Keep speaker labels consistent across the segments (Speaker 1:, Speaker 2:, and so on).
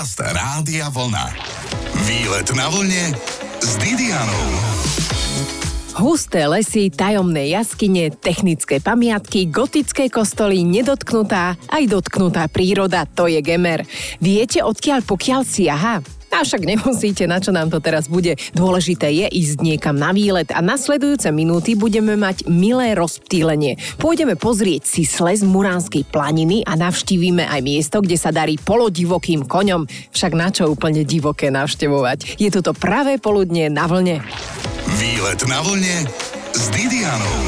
Speaker 1: Podcast Rádia Vlna. Výlet na vlne s Didianou.
Speaker 2: Husté lesy, tajomné jaskyne, technické pamiatky, gotické kostoly, nedotknutá, aj dotknutá príroda, to je Gemer. Viete, odkiaľ pokiaľ siaha? Avšak nemusíte, na čo nám to teraz bude. Dôležité je ísť niekam na výlet a nasledujúce minúty budeme mať milé rozptýlenie. Pôjdeme pozrieť si sles Muránskej planiny a navštívime aj miesto, kde sa darí polodivokým koňom. Však na čo úplne divoké navštevovať? Je toto pravé poludne na vlne.
Speaker 1: Výlet na vlne s Didianou.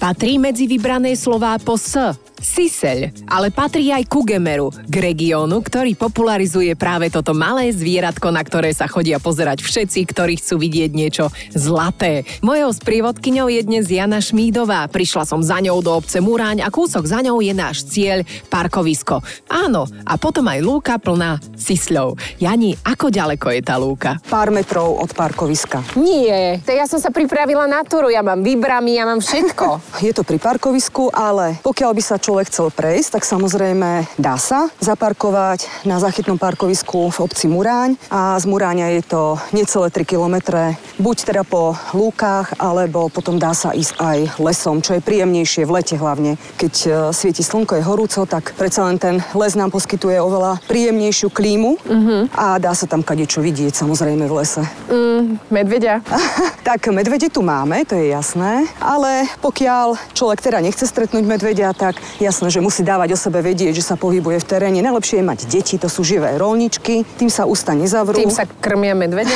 Speaker 2: Patrí medzi vybrané slová po S. Siseľ, ale patrí aj ku Gemeru, k regiónu, ktorý popularizuje práve toto malé zvieratko, na ktoré sa chodia pozerať všetci, ktorí chcú vidieť niečo zlaté. Mojou sprievodkyňou je dnes Jana Šmídová. Prišla som za ňou do obce Muráň a kúsok za ňou je náš cieľ, parkovisko. Áno, a potom aj lúka plná sisľov. Jani, ako ďaleko je tá lúka?
Speaker 3: Pár metrov od parkoviska.
Speaker 2: Nie, to ja som sa pripravila na túru, ja mám vybramy, ja mám všetko.
Speaker 3: Je to pri parkovisku, ale pokiaľ by sa človek chcel prejsť, tak samozrejme dá sa zaparkovať na zachytnom parkovisku v obci Muráň a z Muráňa je to necelé 3 kilometre, buď teda po lúkach, alebo potom dá sa ísť aj lesom, čo je príjemnejšie v lete hlavne. Keď e, svieti slnko, je horúco, tak predsa len ten les nám poskytuje oveľa príjemnejšiu klímu a dá sa tam kadečo vidieť samozrejme v lese.
Speaker 2: Mm, medvedia.
Speaker 3: Tak medvede tu máme, to je jasné, ale pokiaľ človek teda nechce stretnúť medvedia, tak jasné, že musí dávať o sebe vedieť, že sa pohybuje v teréne. Najlepšie je mať deti, to sú živé rolničky, tým sa ústa nezavrú.
Speaker 2: Tým sa krmia medvede?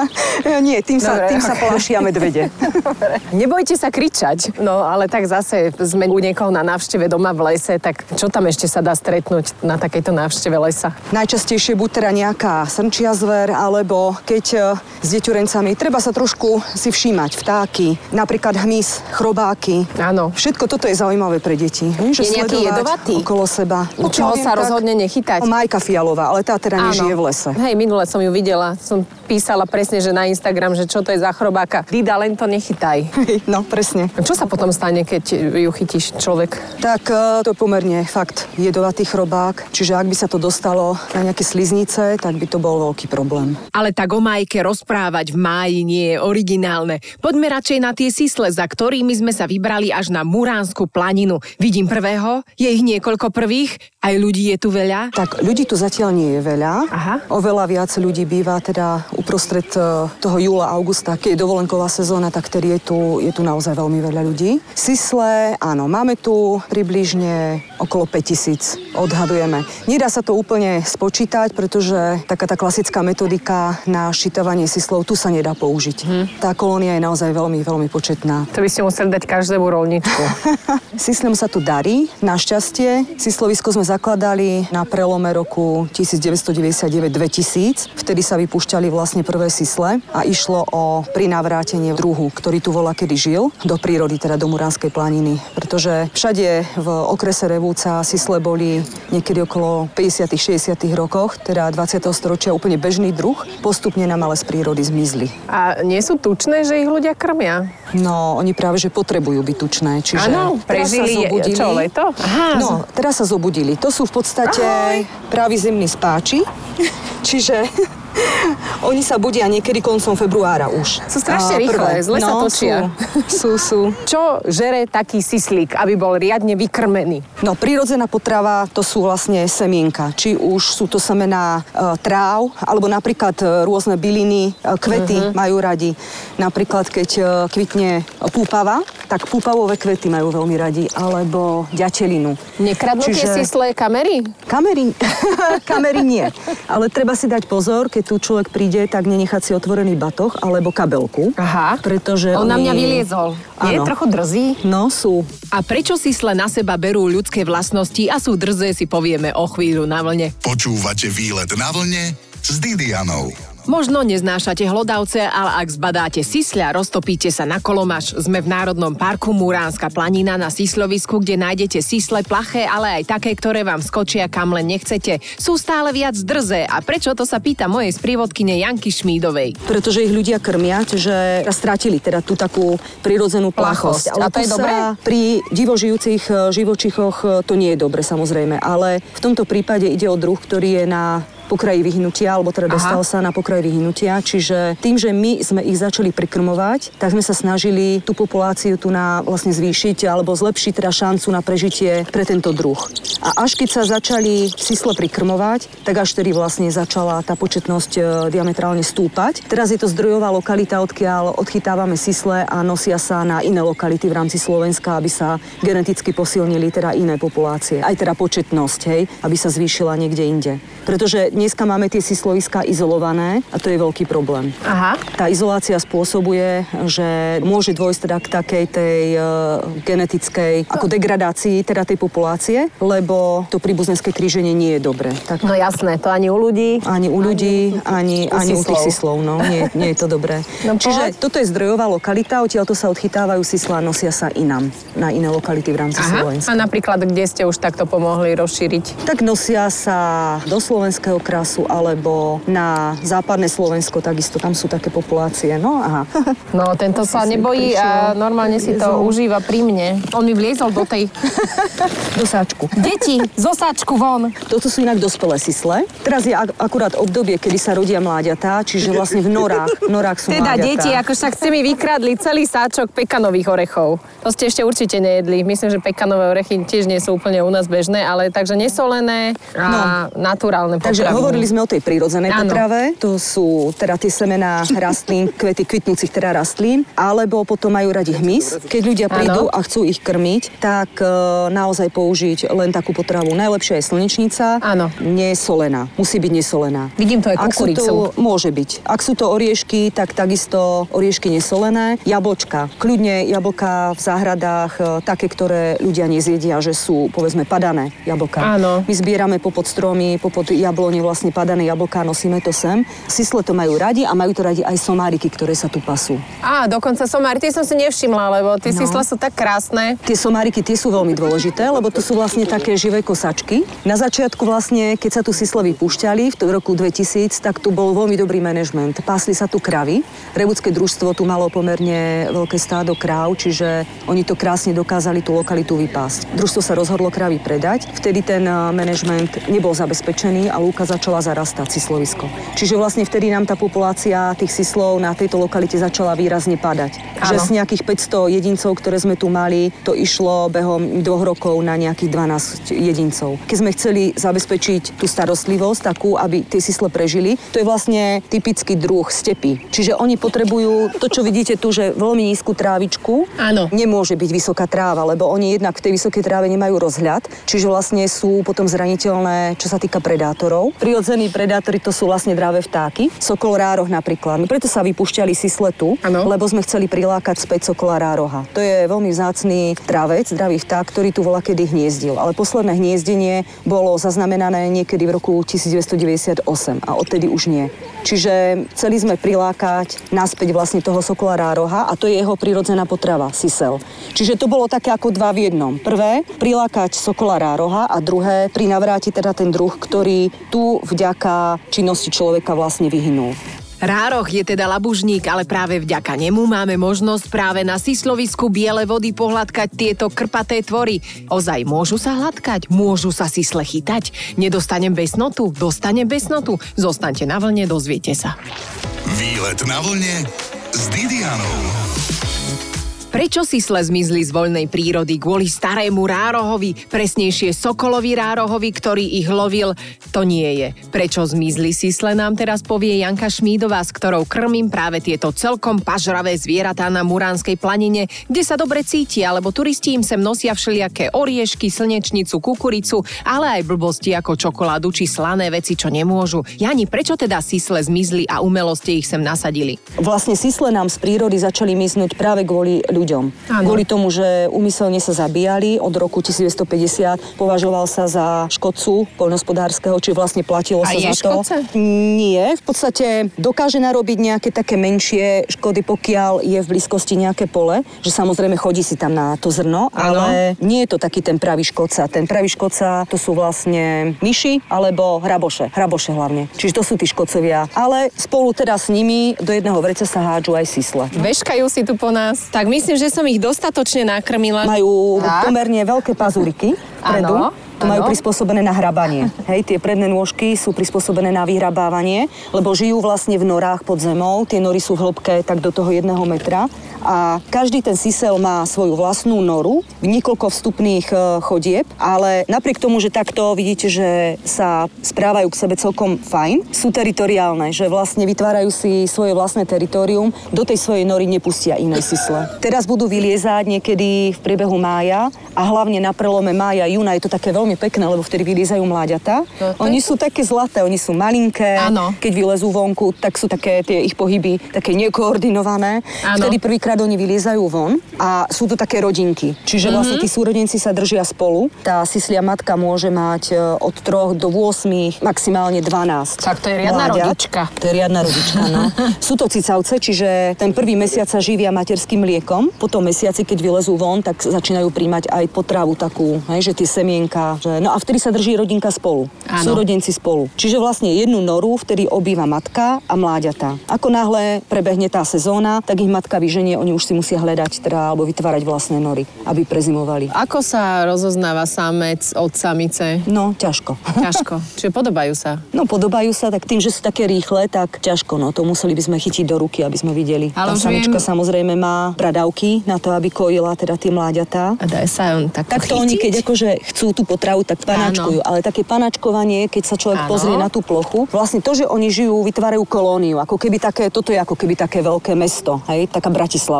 Speaker 3: Nie, tým sa,
Speaker 2: Dobre,
Speaker 3: tým sa
Speaker 2: ok.
Speaker 3: plašia medvede.
Speaker 2: Nebojte sa kričať. No ale tak zase sme u niekoho na návšteve doma v lese, tak čo tam ešte sa dá stretnúť na takejto návšteve lesa?
Speaker 3: Najčastejšie buď teda nejaká srnčia zver, alebo keď e, s deťurencami treba sa trošku si všímať vtáky, napríklad hmyz, chrobáky.
Speaker 2: Áno.
Speaker 3: Všetko toto je zaujímavé pre deti. Hm, Že
Speaker 2: Je nejaký
Speaker 3: sledovať
Speaker 2: jedovatý?
Speaker 3: Okolo seba.
Speaker 2: U čoho sa rozhodne nechytať?
Speaker 3: Majka fialová, ale tá teda nežije v lese.
Speaker 2: Hej, minule som ju videla. Som písala presne, že na Instagram, že čo to je za chrobáka. Dida, len to nechytaj.
Speaker 3: No, presne.
Speaker 2: A Čo sa potom stane, keď ju chytíš človek?
Speaker 3: Tak e, to je pomerne fakt jedovatý chrobák, čiže ak by sa to dostalo na nejaké sliznice, tak by to bol veľký problém.
Speaker 2: Ale tak o Majke rozprávať v máji nie je originálne. Poďme radšej na tie sisle, za ktorými sme sa vybrali až na Muránsku planinu. Vidím prvého, je ich niekoľko prvých, aj ľudí je tu veľa.
Speaker 3: Tak ľudí tu zatiaľ nie je veľa.
Speaker 2: Aha.
Speaker 3: Oveľa viac ľudí býva teda uprostred e, toho júla, augusta, keď je dovolenková sezóna, tak tedy je tu, je tu naozaj veľmi veľa ľudí. Sisle, áno, máme tu približne okolo 5000, odhadujeme. Nedá sa to úplne spočítať, pretože taká tá klasická metodika na ščítavanie sislov tu sa nedá použiť.
Speaker 2: Mhm.
Speaker 3: Tá kolónia je naozaj veľmi, veľmi početná.
Speaker 2: To by ste museli dať každému rolničku.
Speaker 3: Sislem sa tu darí, našťastie. Sislovisko sme zakladali na prelome roku 1999-2000. Vtedy sa vypúšťali vlastne prvé sisle a išlo o prinavrátenie druhu, ktorý tu vola kedy žil, do prírody, teda do Muránskej planiny. Pretože všade v okrese Revúca sisle boli niekedy okolo 50 60 rokoch, teda 20. storočia úplne bežný druh. Postupne nám ale z prírody zmizli.
Speaker 2: A nie sú tučné, že ich ľudia krmia?
Speaker 3: No, oni práve, že potrebujú byť tučné. Čiže
Speaker 2: Áno,
Speaker 3: teraz sa
Speaker 2: prežili,
Speaker 3: zobudili.
Speaker 2: čo, leto? Aha,
Speaker 3: No, teraz sa zobudili. To sú v podstate praví zimní spáči. Čiže oni sa budia niekedy koncom februára už.
Speaker 2: Sú strašne rýchle, zle sa
Speaker 3: no,
Speaker 2: točia.
Speaker 3: Sú, sú, sú.
Speaker 2: Čo žere taký sislík, aby bol riadne vykrmený?
Speaker 3: No, prírodzená potrava to sú vlastne semienka. Či už sú to semená e, tráv, alebo napríklad e, rôzne byliny, e, kvety majú radi. Napríklad, keď e, kvitne púpava, tak púpavové kvety majú veľmi radi, alebo ďatelinu.
Speaker 2: Nekradnú tie sislé kamery?
Speaker 3: Kamery, kamery nie. Ale treba si dať pozor, keď tu človek príde, tak nenechať si otvorený batoh alebo kabelku.
Speaker 2: Aha.
Speaker 3: Pretože
Speaker 2: On na mňa vyliezol. Je trochu drzý?
Speaker 3: No, sú.
Speaker 2: A prečo sisle na seba berú ľudské vlastnosti a sú drzé, si povieme o chvíľu na vlne.
Speaker 1: Počúvate Výlet na vlne s Didianou.
Speaker 2: Možno neznášate hlodavce, ale ak zbadáte sisľa, roztopíte sa na kolomaš. Sme v Národnom parku Muránska planina na sislovisku, kde nájdete sisle plaché, ale aj také, ktoré vám skočia kam len nechcete. Sú stále viac drze a prečo to sa pýta mojej sprievodkyne Janky Šmídovej.
Speaker 3: Pretože ich ľudia krmia, že stratili teda tú takú prirodzenú plachosť.
Speaker 2: A to je dobré?
Speaker 3: Pri divožijúcich e, živočichoch e, to nie je dobre samozrejme, ale v tomto prípade ide o druh, ktorý je na pokraji vyhnutia, alebo teda Aha. dostal sa na pokraji vyhnutia. Čiže tým, že my sme ich začali prikrmovať, tak sme sa snažili tú populáciu tu na vlastne zvýšiť alebo zlepšiť teda šancu na prežitie pre tento druh. A až keď sa začali sisle prikrmovať, tak až tedy vlastne začala tá početnosť e, diametrálne stúpať. Teraz je to zdrojová lokalita, odkiaľ odchytávame sisle a nosia sa na iné lokality v rámci Slovenska, aby sa geneticky posilnili teda iné populácie. Aj teda početnosť, hej, aby sa zvýšila niekde inde. Pretože dneska máme tie sisloviská izolované a to je veľký problém.
Speaker 2: Aha.
Speaker 3: Tá izolácia spôsobuje, že môže dôjsť teda k takej tej uh, genetickej ako degradácii teda tej populácie, lebo to príbuzenské kríženie nie je dobré.
Speaker 2: Tak... No jasné, to ani u ľudí.
Speaker 3: Ani u ľudí, ani, ani, u, ani u tých sislov, no, nie, nie je to dobré. No, Čiže toto je zdrojová lokalita, odtiaľto sa odchytávajú sisla a nosia sa inám, na iné lokality v rámci Aha. Slovenska.
Speaker 2: A napríklad, kde ste už takto pomohli rozšíriť?
Speaker 3: Tak nosia sa do slovenského krasu alebo na západné Slovensko, takisto tam sú také populácie. No aha.
Speaker 2: No, tento sa nebojí a normálne si to užíva pri mne. On mi vliezol do tej...
Speaker 3: do sáčku.
Speaker 2: Deti, zo sáčku von.
Speaker 3: Toto sú inak dospelé sisle. Teraz je ak- akurát obdobie, kedy sa rodia mláďatá, čiže vlastne v norách, v norách sú
Speaker 2: Teda
Speaker 3: mláďatá.
Speaker 2: deti, ako však ste mi vykradli celý sáčok pekanových orechov. To ste ešte určite nejedli. Myslím, že pekanové orechy tiež nie sú úplne u nás bežné, ale takže nesolené a no. naturálne
Speaker 3: Takže hovorili sme o tej prírodzenej ano. potrave. To sú teda tie semená rastlín, kvety kvitnúcich teda rastlín, alebo potom majú radi hmyz. Keď ľudia prídu ano. a chcú ich krmiť, tak e, naozaj použiť len takú potravu. Najlepšia je slnečnica,
Speaker 2: Áno.
Speaker 3: nesolená. Musí byť nesolená.
Speaker 2: Vidím to aj
Speaker 3: to, môže byť. Ak sú to oriešky, tak takisto oriešky nesolené. Jablčka. Kľudne jablka v záhradách, e, také, ktoré ľudia nezjedia, že sú povedzme padané jablka.
Speaker 2: Áno.
Speaker 3: My zbierame popod stromy, popod jablone vlastne padané jablká, nosíme to sem. Sisle to majú radi a majú to radi aj somáriky, ktoré sa tu pasú.
Speaker 2: Á, dokonca somári, tie som si nevšimla, lebo tie no. sisle sú tak krásne.
Speaker 3: Tie somáriky, tie sú veľmi dôležité, lebo to sú vlastne také živé kosačky. Na začiatku vlastne, keď sa tu sisle vypúšťali v roku 2000, tak tu bol veľmi dobrý manažment. Pásli sa tu kravy. Rebucké družstvo tu malo pomerne veľké stádo kráv, čiže oni to krásne dokázali tú lokalitu vypásť. Družstvo sa rozhodlo kravy predať. Vtedy ten eh, manažment nebol zabezpečený a lúka začala zarastať sislovisko. Čiže vlastne vtedy nám tá populácia tých sislov na tejto lokalite začala výrazne padať. Áno. Že z nejakých 500 jedincov, ktoré sme tu mali, to išlo behom dvoch rokov na nejakých 12 jedincov. Keď sme chceli zabezpečiť tú starostlivosť takú, aby tie sisle prežili, to je vlastne typický druh stepy. Čiže oni potrebujú to, čo vidíte tu, že veľmi nízku trávičku.
Speaker 2: Áno.
Speaker 3: Nemôže byť vysoká tráva, lebo oni jednak v tej vysokej tráve nemajú rozhľad, čiže vlastne sú potom zraniteľné, čo sa týka predátorov. Prirodzení predátori to sú vlastne dravé vtáky, sokol rároh napríklad. No preto sa vypúšťali sisle tu,
Speaker 2: ano.
Speaker 3: lebo sme chceli prilákať späť sokola rároha. To je veľmi vzácný dravec, dravý vták, ktorý tu vola kedy hniezdil. Ale posledné hniezdenie bolo zaznamenané niekedy v roku 1998 a odtedy už nie. Čiže chceli sme prilákať naspäť vlastne toho sokola rároha a to je jeho prirodzená potrava, sisel. Čiže to bolo také ako dva v jednom. Prvé, prilákať sokola rároha a druhé, prinavrátiť teda ten druh, ktorý tu vďaka činnosti človeka vlastne vyhynul.
Speaker 2: Rároch je teda labužník, ale práve vďaka nemu máme možnosť práve na sislovisku biele vody pohľadkať tieto krpaté tvory. Ozaj môžu sa hladkať, môžu sa sisle chytať. Nedostanem besnotu, dostanem besnotu. Zostaňte na vlne, dozviete sa.
Speaker 1: Výlet na vlne s Didianou.
Speaker 2: Prečo sisle zmizli z voľnej prírody kvôli starému rárohovi, presnejšie sokolovi rárohovi, ktorý ich lovil? To nie je. Prečo zmizli sisle nám teraz povie Janka Šmídová, s ktorou krmím práve tieto celkom pažravé zvieratá na Muránskej planine, kde sa dobre cítia, lebo turisti im sem nosia všelijaké oriešky, slnečnicu, kukuricu, ale aj blbosti ako čokoládu či slané veci, čo nemôžu. Jani, prečo teda sisle zmizli a umelo ste ich sem nasadili?
Speaker 3: Vlastne sisle nám z prírody začali miznúť práve kvôli ľuďom.
Speaker 2: Áno.
Speaker 3: Kvôli tomu, že umyselne sa zabíjali od roku 1950, považoval sa za škodcu poľnohospodárskeho, či vlastne platilo
Speaker 2: A
Speaker 3: sa
Speaker 2: je
Speaker 3: za to.
Speaker 2: škodca?
Speaker 3: Nie, v podstate dokáže narobiť nejaké také menšie škody, pokiaľ je v blízkosti nejaké pole, že samozrejme chodí si tam na to zrno, ale nie je to taký ten pravý škodca. Ten pravý škodca to sú vlastne myši alebo hraboše. Hraboše hlavne. Čiže to sú tí škodcovia. Ale spolu teda s nimi do jedného vreca sa hádžu aj sisle.
Speaker 2: Veškajú si tu po nás. Tak myslím, že som ich dostatočne nakrmila.
Speaker 3: Majú
Speaker 2: Tak.
Speaker 3: pomerne veľké pazuriky vpredu.
Speaker 2: Áno,
Speaker 3: To majú prispôsobené na hrabanie. Hej, tie predné nôžky sú prispôsobené na vyhrabávanie, lebo žijú vlastne v norách pod zemou. Tie nory sú v hĺbke tak do toho jedného metra. A každý ten sisel má svoju vlastnú noru, niekoľko vstupných e, chodieb, ale napriek tomu, že takto vidíte, že sa správajú k sebe celkom fajn, sú teritoriálne, že vlastne vytvárajú si svoje vlastné teritorium, do tej svojej nory nepustia iné sisle. Teraz budú vyliezať niekedy v priebehu mája a hlavne na prelome mája, júna je to také veľmi pekné, lebo vtedy vyliezajú mláďata. Oni sú také zlaté, oni sú malinké,
Speaker 2: Áno.
Speaker 3: keď vylezú vonku, tak sú také tie ich pohyby také nekoordinované.
Speaker 2: Áno.
Speaker 3: Vtedy prvýkrát oni vyliezajú von a sú to také rodinky. Čiže
Speaker 2: Mhm.
Speaker 3: vlastne tí súrodenci sa držia spolu. Tá sislia matka môže mať e, od 3 do 8, maximálne 12.
Speaker 2: Tak to je riadna
Speaker 3: mláďat.
Speaker 2: rodička.
Speaker 3: To je riadna rodička, no. Sú to cicavce, čiže ten prvý mesiac sa živia materským mliekom. Po tom mesiaci, keď vylezú von, tak začínajú príjmať aj potravu takú, hej, že tie semienka. Že... No a vtedy sa drží rodinka spolu.
Speaker 2: Áno.
Speaker 3: Súrodenci spolu. Čiže vlastne jednu noru vtedy obýva matka a mláďata. Ako náhle prebehne tá sezóna, tak ich matka vyženie, oni už si musia hľadať teda, alebo vytvárať vlastné nory, aby prezimovali.
Speaker 2: Ako sa rozoznáva samec od samice?
Speaker 3: No, ťažko.
Speaker 2: Ťažko. Čiže podobajú sa.
Speaker 3: No podobajú sa, tak tým, že sú také rýchle, tak ťažko, no to museli by sme chytiť do ruky, aby sme videli.
Speaker 2: Ale
Speaker 3: tá samička
Speaker 2: viem-
Speaker 3: samozrejme má bradavky na to, aby kojila teda tie mláďatá.
Speaker 2: A dá sa on tak
Speaker 3: Takto oni, keď akože chcú tú potravu, tak panačkujú. Ale také panačkovanie, keď sa človek
Speaker 2: Áno.
Speaker 3: pozrie na tú plochu, vlastne to, že oni žijú, vytvárajú kolóniu. Ako keby také, toto je ako keby také veľké mesto, hej, taká Bratislava.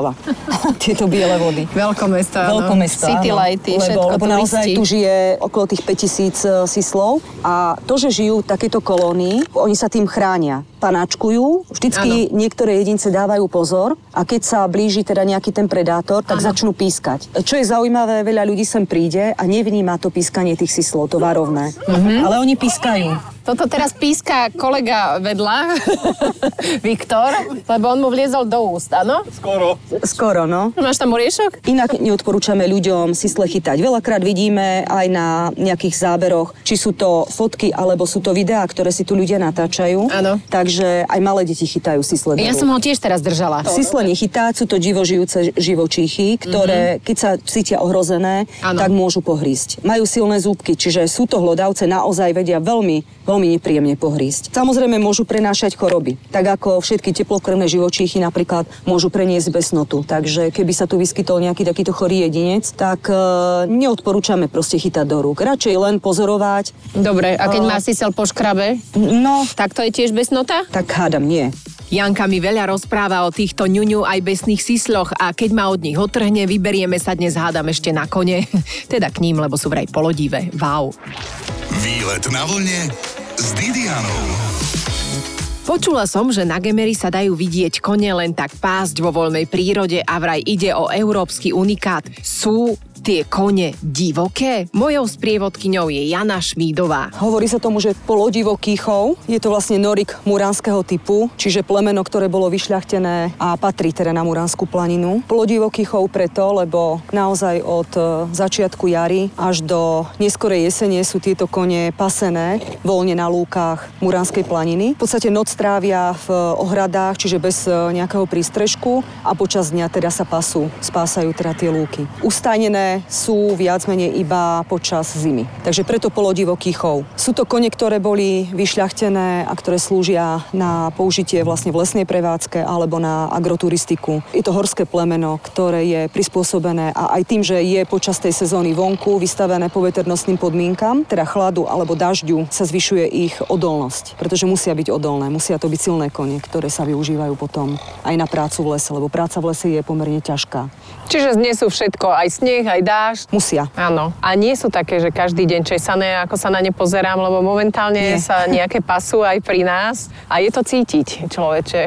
Speaker 3: Tieto biele vody.
Speaker 2: Veľkomesto, áno.
Speaker 3: Veľkomesto,
Speaker 2: City
Speaker 3: áno.
Speaker 2: lighty,
Speaker 3: lebo,
Speaker 2: všetko
Speaker 3: lebo naozaj tu žije okolo tých 5000 sislov a to, že žijú v takejto kolónii, oni sa tým chránia. Panáčkujú, vždycky niektoré jedince dávajú pozor a keď sa blíži teda nejaký ten predátor, tak začnú pískať. Čo je zaujímavé, veľa ľudí sem príde a nevníma to pískanie tých sislov, to varovné. Ale oni pískajú.
Speaker 2: Toto teraz píska kolega vedľa, Viktor, lebo on mu vliezol do úst, áno?
Speaker 3: Skoro, no.
Speaker 2: Máš tam oriešok?
Speaker 3: Inak neodporúčame ľuďom sisle chytať. Veľakrát vidíme aj na nejakých záberoch, či sú to fotky alebo sú to videá, ktoré si tu ľudia natáčajú.
Speaker 2: Áno.
Speaker 3: Takže aj malé deti chytajú sisle.
Speaker 2: Ja som ho tiež teraz držala.
Speaker 3: Sisle nechytá, sú to divožijúce živočíchy, ktoré keď sa cítia ohrozené.
Speaker 2: Áno.
Speaker 3: tak môžu pohrísť. Majú silné zúbky, čiže sú to hlodavce, naozaj vedia veľmi, veľmi nepríjemne pohrísť. Samozrejme môžu prenášať choroby, tak ako všetky teplokrvné živočíchy napríklad môžu preniesť besnotu. Takže keby sa tu vyskytol nejaký takýto chorý jedinec, tak e, neodporúčame proste chytať do rúk. Radšej len pozorovať.
Speaker 2: Dobre, a keď má sisel po škrabe,
Speaker 3: No,
Speaker 2: tak to je tiež besnota?
Speaker 3: Tak hádam nie.
Speaker 2: Janka mi veľa rozpráva o týchto ňuňu aj besných sisloch a keď ma od nich otrhne, vyberieme sa dnes hádam ešte na kone. teda k ním, lebo sú vraj polodivé. Wow.
Speaker 1: Výlet na vlne s Didianou.
Speaker 2: Počula som, že na Gemery sa dajú vidieť kone len tak pásť vo voľnej prírode a vraj ide o európsky unikát. Sú tie kone divoké? Mojou sprievodkyňou je Jana Šmídová.
Speaker 3: Hovorí sa tomu, že polodivoký chov. Je to vlastne norik muránskeho typu, čiže plemeno, ktoré bolo vyšľachtené a patrí teda na Muránsku planinu. Polodivoký chov preto, lebo naozaj od e, začiatku jary až do neskorej jesene sú tieto kone pasené voľne na lúkach Muránskej planiny. V podstate noc trávia v ohradách, čiže bez e, nejakého prístrežku a počas dňa teda sa pasú, spásajú teda tie lúky. Ustajnené sú viac menej iba počas zimy. Takže preto polodivoký chov. Sú to kone, ktoré boli vyšľachtené a ktoré slúžia na použitie vlastne v lesnej prevádzke alebo na agroturistiku. Je to horské plemeno, ktoré je prispôsobené a aj tým, že je počas tej sezóny vonku vystavené poveternostným podmienkam, teda chladu alebo dažďu, sa zvyšuje ich odolnosť, pretože musia byť odolné, musia to byť silné kone, ktoré sa využívajú potom aj na prácu v lese, lebo práca v lese je pomerne ťažká.
Speaker 2: Čiže znesú všetko, aj sneh, aj
Speaker 4: dáš.
Speaker 3: Musia.
Speaker 4: Áno. A nie sú také, že každý deň česané, ako sa na ne pozerám, lebo momentálne nie. sa nejaké pasú aj pri nás a je to cítiť, človeče.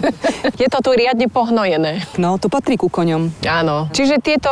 Speaker 4: je to tu riadne pohnojené.
Speaker 3: No, to patrí ku koňom.
Speaker 4: Áno. Čiže tieto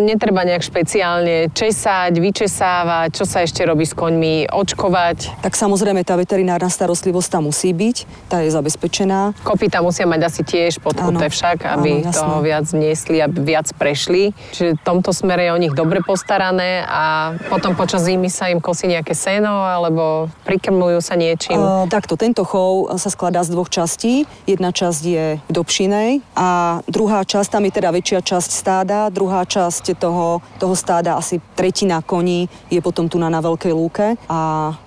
Speaker 4: netreba nejak špeciálne česať, vyčesávať, čo sa ešte robí s koňmi, očkovať.
Speaker 3: Tak samozrejme, tá veterinárna starostlivosť tam musí byť, tá je zabezpečená.
Speaker 4: Kopita musia mať asi tiež podkuté však, aby áno, toho viac niesli, aby viac prešli. Čiže v tomto smere je o nich dobre postarané a potom počas zimy sa im kosí nejaké seno alebo prikrmujú sa niečím. Uh,
Speaker 3: takto, tento chov sa skladá z dvoch častí. Jedna časť je v Dobšinej a druhá časť, tam je teda väčšia časť stáda, druhá časť toho, toho stáda, asi tretina koní je potom tu na, na Veľkej lúke a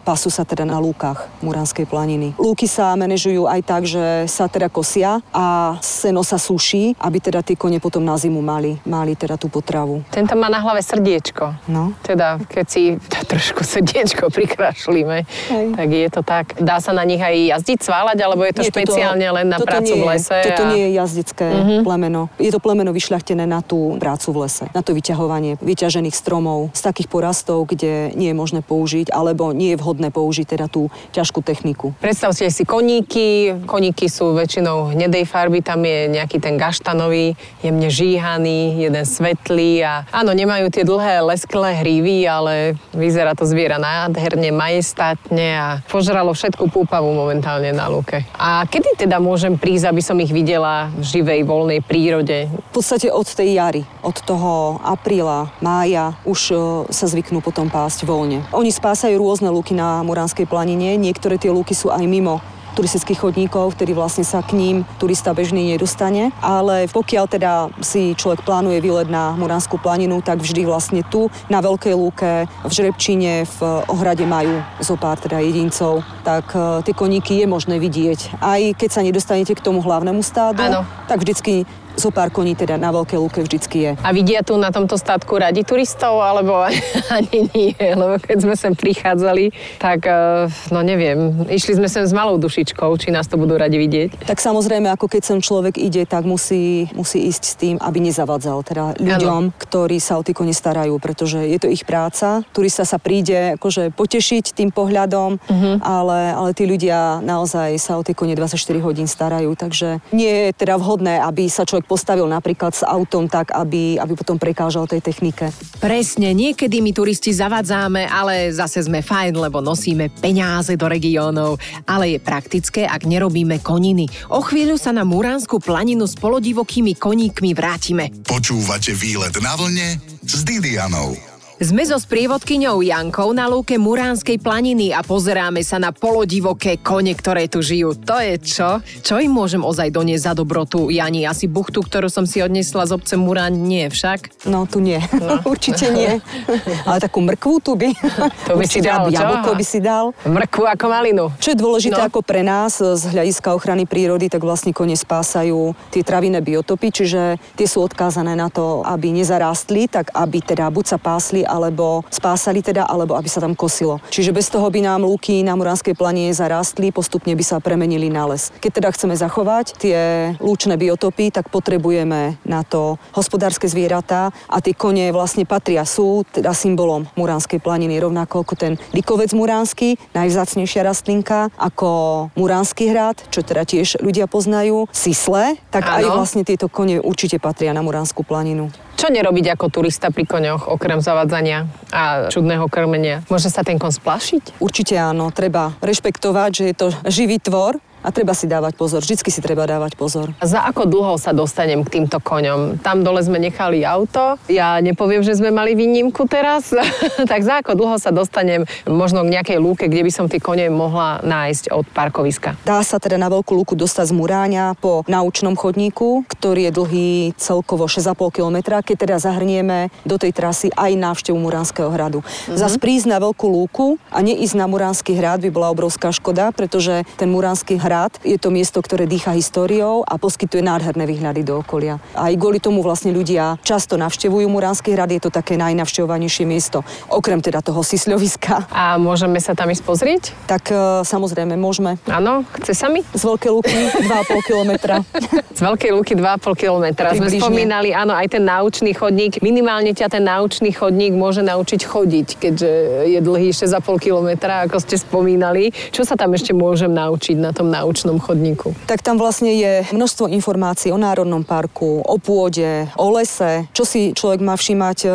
Speaker 3: pasú sa teda na lúkach Muranskej planiny. Lúky sa manažujú aj tak, že sa teda kosia a seno sa suší, aby teda tie kone potom na zimu mali, mali teda tú potravu.
Speaker 4: Tento má na hlave srdiečko.
Speaker 3: No.
Speaker 4: Teda, keď si trošku srdiečko prikrašlíme, tak je to tak. Dá sa na nich aj jazdiť, sválať, alebo je to nie, špeciálne toto, len na prácu
Speaker 3: nie,
Speaker 4: v lese?
Speaker 3: Toto a... nie je jazdické uh-huh. plemeno. Je to plemeno vyšľachtené na tú prácu v lese, na to vyťahovanie vyťažených stromov z takých porastov, kde nie je možné použiť, alebo nie je vhodné použiť teda tú ťažkú techniku.
Speaker 4: Predstavte si koníky. Koníky sú väčšinou hnedej farby, tam je nejaký ten gaštanový, jemne žíhaný, jeden svetlý a áno, nemajú tie dlhé lesklé hrívy, ale vyzerá to zviera nádherne, majestátne a požralo všetku púpavu momentálne na lúke. A kedy teda môžem prísť, aby som ich videla v živej, voľnej prírode?
Speaker 3: V podstate od tej jary, od toho apríla, mája už e, sa zvyknú potom pásť voľne. Oni spásajú rôzne lúky na Muránskej planine, niektoré tie lúky sú aj mimo turistických chodníkov, ktorý vlastne sa k ním turista bežný nedostane. Ale pokiaľ teda si človek plánuje výlet na Muránskú planinu, tak vždy vlastne tu na Veľkej lúke, v Žrebčine, v ohrade majú zo pár teda jedincov, tak e, tie koníky je možné vidieť. Aj keď sa nedostanete k tomu hlavnému stádu, ano. tak vždycky zo pár koní teda na Veľkej lúke vždycky je.
Speaker 4: A vidia tu na tomto statku radi turistov, alebo ani nie? Lebo keď sme sem prichádzali, tak eh, no neviem, išli sme sem s malou dušičkou, či nás to budú radi vidieť.
Speaker 3: Tak samozrejme, ako keď sem človek ide, tak musí, musí ísť s tým, aby nezavadzal teda ľuďom, ano. ktorí sa o tie kone starajú, pretože je to ich práca. Turista sa príde akože potešiť tým pohľadom, uh-huh. ale, ale tí ľudia naozaj sa o tie kone 24 hodín starajú, takže nie je teda vhodné, aby sa človek postavil napríklad s autom tak, aby, aby potom prekážal tej technike.
Speaker 4: Presne, niekedy my turisti zavádzame, ale zase sme fajn, lebo nosíme peniaze do regiónov. Ale je praktické, ak nerobíme koniny. O chvíľu sa na Muránsku planinu s polodivokými koníkmi vrátime.
Speaker 1: Počúvate výlet na vlne s Didianou.
Speaker 4: Sme so sprievodkyňou Jankou na lúke Muránskej planiny a pozeráme sa na polodivoké kone, ktoré tu žijú. To je čo? Čo im môžem ozaj doniesť za dobrotu? Jani, asi buchtu, ktorú som si odnesla z obce Murán, nie však?
Speaker 3: No, tu nie. No. Určite nie. Ale takú mrkvu tu by.
Speaker 4: To by si dal,
Speaker 3: Jablko by si dal.
Speaker 4: Mrkvu ako malinu.
Speaker 3: Čo je dôležité no. ako pre nás z hľadiska ochrany prírody, tak vlastne kone spásajú tie travinné biotopy, čiže tie sú odkázané na to, aby nezarástli, tak aby teda buď sa pásli, alebo spásali teda, alebo aby sa tam kosilo. Čiže bez toho by nám lúky na Muránskej planine zarastli, postupne by sa premenili na les. Keď teda chceme zachovať tie lúčne biotopy, tak potrebujeme na to hospodárske zvieratá a tie kone vlastne patria, sú teda symbolom Muránskej planiny, rovnako ako ten likovec muránsky, najvzácnejšia rastlinka, ako Muránsky hrad, čo teda tiež ľudia poznajú, Sisle, tak ano. aj vlastne tieto kone určite patria na Muránsku planinu.
Speaker 4: Čo nerobiť ako turista pri koňoch, okrem zavadzania a čudného krmenia? Môže sa ten kon splašiť?
Speaker 3: Určite áno, treba rešpektovať, že je to živý tvor a treba si dávať pozor, vždycky si treba dávať pozor.
Speaker 4: A za ako dlho sa dostanem k týmto koňom? Tam dole sme nechali auto, ja nepoviem, že sme mali výnimku teraz, tak za ako dlho sa dostanem možno k nejakej lúke, kde by som tie kone mohla nájsť od parkoviska?
Speaker 3: Dá sa teda na veľkú lúku dostať z Muráňa po naučnom chodníku, ktorý je dlhý celkovo 6,5 km, keď teda zahrnieme do tej trasy aj návštevu Muránskeho hradu. Mm-hmm. Zas prísť na veľkú lúku a neísť na Muránsky hrad by bola obrovská škoda, pretože ten Muránsky hrad hrad. Je to miesto, ktoré dýcha históriou a poskytuje nádherné výhľady do okolia. Aj kvôli tomu vlastne ľudia často navštevujú Muránsky hrad, je to také najnavštevovanejšie miesto, okrem teda toho Sisľoviska.
Speaker 4: A môžeme sa tam ísť pozrieť?
Speaker 3: Tak e, samozrejme, môžeme.
Speaker 4: Áno, chce sa mi?
Speaker 3: Z Veľkej Luky 2,5 kilometra.
Speaker 4: Z Veľkej Luky 2,5 kilometra. Sme spomínali, áno, aj ten naučný chodník. Minimálne ťa ten naučný chodník môže naučiť chodiť, keďže je dlhý 6,5 kilometra, ako ste spomínali. Čo sa tam ešte môžem naučiť na tom naučnom chodníku?
Speaker 3: Tak tam vlastne je množstvo informácií o Národnom parku, o pôde, o lese, čo si človek má všímať e,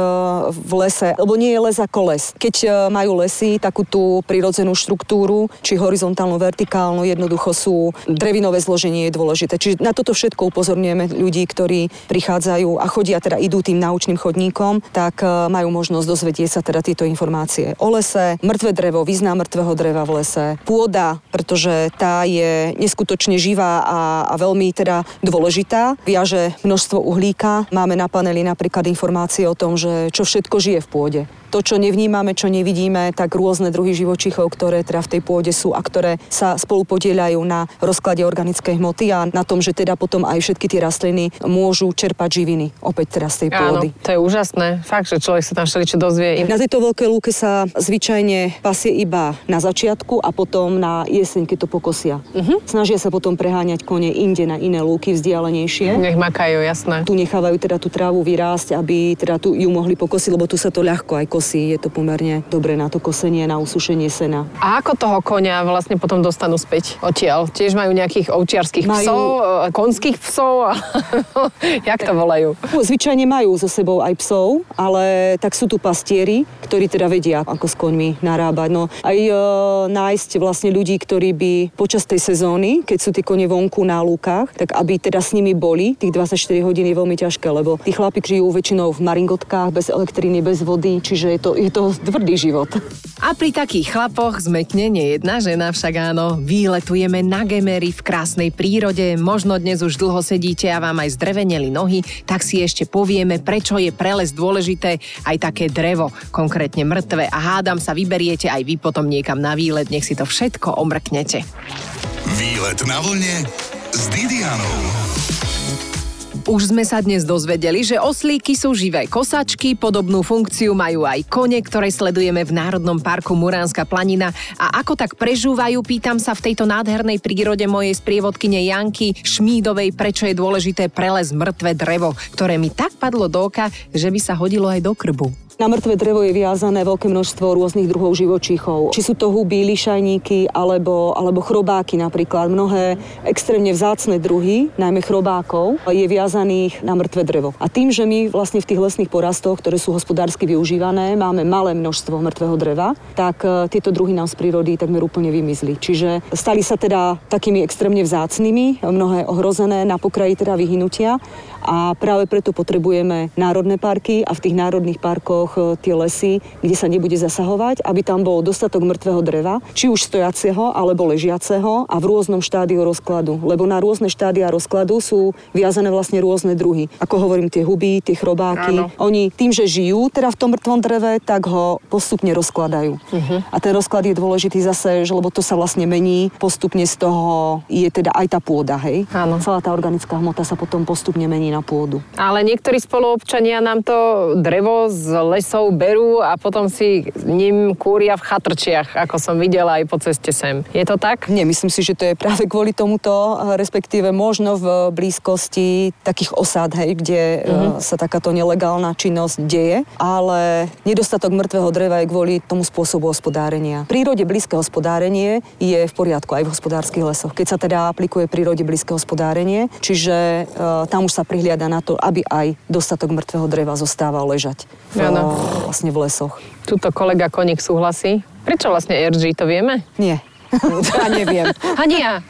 Speaker 3: v lese, lebo nie je les ako les. Keď e, majú lesy takú tú prirodzenú štruktúru, či horizontálnu, vertikálnu, jednoducho sú drevinové zloženie je dôležité. Čiže na toto všetko upozorňujeme ľudí, ktorí prichádzajú a chodia, teda idú tým naučným chodníkom, tak e, majú možnosť dozvedieť sa teda tieto informácie o lese, mŕtve drevo, význam mŕtvého dreva v lese, pôda, pretože tá je neskutočne živá a, a veľmi teda dôležitá. Viaže množstvo uhlíka. Máme na paneli napríklad informácie o tom, že čo všetko žije v pôde to, čo nevnímame, čo nevidíme, tak rôzne druhy živočíchov, ktoré teda v tej pôde sú a ktoré sa spolu podielajú na rozklade organickej hmoty a na tom, že teda potom aj všetky tie rastliny môžu čerpať živiny opäť teda z tej pôdy.
Speaker 4: Áno, to je úžasné. Fakt, že človek sa tam všeličo dozvie.
Speaker 3: Na tejto veľkej lúke sa zvyčajne pasie iba na začiatku a potom na jeseň, keď to pokosia. Uh-huh. Snažia sa potom preháňať kone inde na iné lúky vzdialenejšie.
Speaker 4: Nech makajú, jasné.
Speaker 3: Tu nechávajú teda tú trávu vyrásť, aby teda tu ju mohli pokosiť, lebo tu sa to ľahko aj kosí. Je to pomerne dobre na to kosenie, na usušenie sena.
Speaker 4: A ako toho konia vlastne potom dostanú späť odtiaľ? Tiež majú nejakých ovčiarských
Speaker 3: Majú-
Speaker 4: psov, e, konských psov? Jak to volajú?
Speaker 3: Zvyčajne majú so sebou aj psov, ale tak sú tu pastieri, ktorí teda vedia, ako s koňmi narábať. No aj e, nájsť vlastne ľudí, ktorí by počas tej sezóny, keď sú tie kone vonku na lúkach, tak aby teda s nimi boli, tých 24 hodín je veľmi ťažké, lebo tí chlapi žijú väčšinou v maringotkách, bez elektriny, bez vody, čiže je to, je to tvrdý život.
Speaker 2: A pri takých chlapoch zmekne nie jedna žena, však áno. Výletujeme na Gemery v krásnej prírode, možno dnes už dlho sedíte a vám aj zdreveneli nohy, tak si ešte povieme, prečo je pre les dôležité aj také drevo, konkrétne mŕtve a hádam sa vyberiete aj vy potom niekam na výlet, nech si to všetko omrknete.
Speaker 1: Výlet na vlne s Didianou.
Speaker 2: Už sme sa dnes dozvedeli, že oslíky sú živé kosačky, podobnú funkciu majú aj kone, ktoré sledujeme v Národnom parku Muránska planina. A ako tak prežúvajú, pýtam sa v tejto nádhernej prírode mojej sprievodkyne Janky Šmídovej, prečo je dôležité prelez mŕtve drevo, ktoré mi tak padlo do oka, že by sa hodilo aj do krbu.
Speaker 3: Na mŕtve drevo je viazané veľké množstvo rôznych druhov živočíchov. Či sú to huby, lišajníky alebo, alebo chrobáky napríklad. Mnohé extrémne vzácne druhy, najmä chrobákov, je viazaných na mŕtve drevo. A tým, že my vlastne v tých lesných porastoch, ktoré sú hospodársky využívané, máme malé množstvo mŕtvého dreva, tak e, tieto druhy nám z prírody takmer úplne vymizli. Čiže stali sa teda takými extrémne vzácnymi, mnohé ohrozené na pokraji teda vyhynutia a práve preto potrebujeme národné parky a v tých národných parkoch e, tie lesy, kde sa nebude zasahovať, aby tam bol dostatok mŕtvého dreva, či už stojaceho alebo ležiaceho a v rôznom štádiu rozkladu. Lebo na rôzne štádia rozkladu sú viazané vlastne rôzne druhy. Ako hovorím, tie huby, tie chrobáky.
Speaker 4: Áno.
Speaker 3: Oni tým, že žijú teda v tom mŕtvom dreve, tak ho postupne rozkladajú. A ten rozklad je dôležitý zase, že lebo to sa vlastne mení, postupne z toho je teda aj tá pôda, hej?
Speaker 4: Áno.
Speaker 3: Celá tá organická hmota sa potom postupne mení na pôdu.
Speaker 4: Ale niektorí spoluobčania nám to drevo z lesov berú a potom si ním kúria v chatrčiach, ako som videla aj po ceste sem. Je to tak?
Speaker 3: Nie, myslím si, že to je práve kvôli tomuto, eh, respektíve možno v blízkosti takých osád, hej, kde uh-huh. sa takáto nelegálna činnosť deje, ale nedostatok mŕtvého dreva je kvôli tomu spôsobu hospodárenia. V prírode blízke hospodárenie je v poriadku aj v hospodárskych lesoch, keď sa teda aplikuje prírode blízke hospodárenie, čiže uh, tam už sa prihliada na to, aby aj dostatok mŕtvého dreva zostával ležať v,
Speaker 4: Áno.
Speaker 3: Vlastne v lesoch.
Speaker 4: Tuto kolega Koník súhlasí. Prečo vlastne RG, to vieme?
Speaker 3: Nie. ja neviem.
Speaker 4: Ani ja.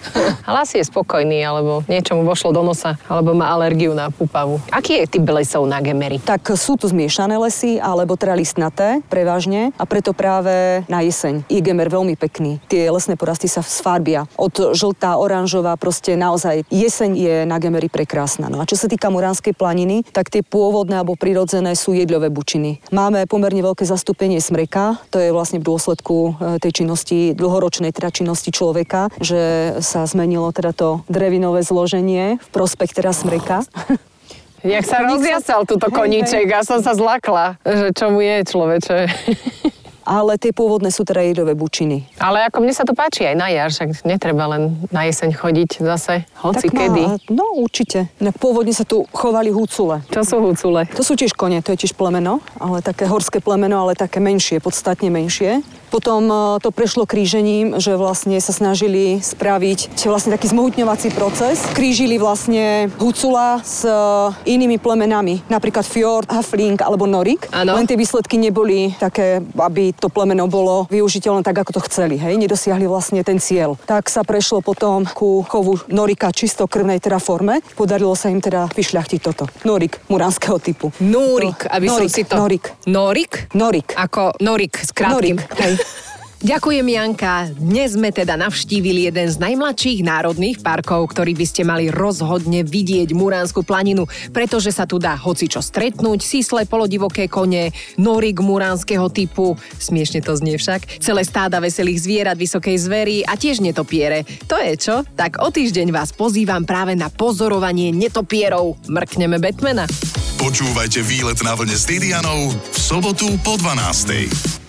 Speaker 4: Ale asi je spokojný, alebo niečo mu vošlo do nosa, alebo má alergiu na pupavu. Aký je typ lesov na Gemery?
Speaker 3: Tak sú tu zmiešané lesy, alebo teda listnaté, prevažne, a preto práve na jeseň je gemer veľmi pekný. Tie lesné porasty sa sfarbia. Od žltá, oranžová, proste naozaj jeseň je na gemery prekrásna. No a čo sa týka Muránskej planiny, tak tie pôvodné alebo prirodzené sú jedľové bučiny. Máme pomerne veľké zastúpenie smreka, to je vlastne v dôsledku e, tej činnosti dlhoročnej, teda činnosti človeka, že sa zmenilo teda to drevinové zloženie v prospekt teda smreka.
Speaker 4: Jak sa rozjasal túto koníček a som sa zlakla, že čo mu je človeče.
Speaker 3: Ale tie pôvodné sú teda jedové bučiny.
Speaker 4: Ale ako mne sa to páči aj na jar, však netreba len na jeseň chodiť zase, hoci
Speaker 3: Tak má-
Speaker 4: kedy.
Speaker 3: No určite. No, Pôvodne sa tu chovali húcule.
Speaker 4: Čo sú hucule?
Speaker 3: To sú tiež kone, to je tiež plemeno, ale také horské plemeno, ale také menšie, podstatne menšie. Potom e, to prešlo krížením, že vlastne sa snažili spraviť vlastne taký zmohutňovací proces. Krížili vlastne hucula s e, inými plemenami, napríklad fjord, hafling alebo norik.
Speaker 4: Áno.
Speaker 3: Len tie výsledky neboli také, aby to plemeno bolo využiteľné tak, ako to chceli. Hej? Nedosiahli vlastne ten cieľ. Tak sa prešlo potom ku chovu norika čistokrvnej teda forme. Podarilo sa im teda vyšľachtiť toto. Norik muránskeho typu.
Speaker 2: Núrik, aby som
Speaker 3: norik,
Speaker 2: si to...
Speaker 3: Norik.
Speaker 2: Norik?
Speaker 3: Norik.
Speaker 2: Ako Norik s krátkým.
Speaker 3: Norik, hej.
Speaker 2: Ďakujem, Janka. Dnes sme teda navštívili jeden z najmladších národných parkov, ktorý by ste mali rozhodne vidieť Muránsku planinu, pretože sa tu dá hocičo stretnúť, sísle polodivoké kone, norik muránskeho typu, smiešne to znie však, celé stáda veselých zvierat, vysokej zvery a tiež netopiere. To je čo? Tak o týždeň vás pozývam práve na pozorovanie netopierov. Mrkneme Batmana.
Speaker 1: Počúvajte výlet na vlne s v sobotu po 12.